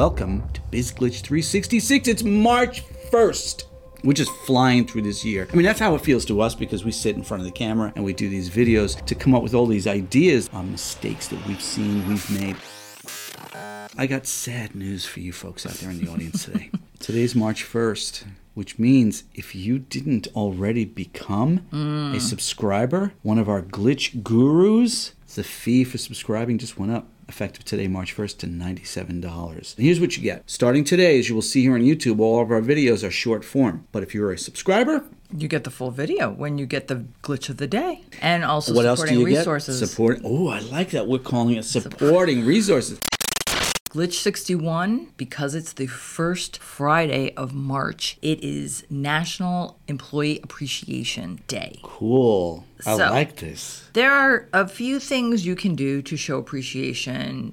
welcome to BizGlitch 366. It's March 1st. We're just flying through this year. I mean, that's how it feels to us because we sit in front of the camera and we do these videos to come up with all these ideas on mistakes that we've seen, we've made. I got sad news for you folks out there in the audience today. Today's March 1st, which means if you didn't already become mm. a subscriber, one of our glitch gurus, the fee for subscribing just went up effective today, March 1st, to $97. And here's what you get. Starting today, as you will see here on YouTube, all of our videos are short form. But if you're a subscriber, You get the full video when you get the glitch of the day and also what else do you resources. get? Support. Oh, I like that. We're calling it supporting resources. Glitch 61, because it's the first Friday of March, it is National Employee Appreciation Day. Cool. I So- like this. There are a few things you can do to show appreciation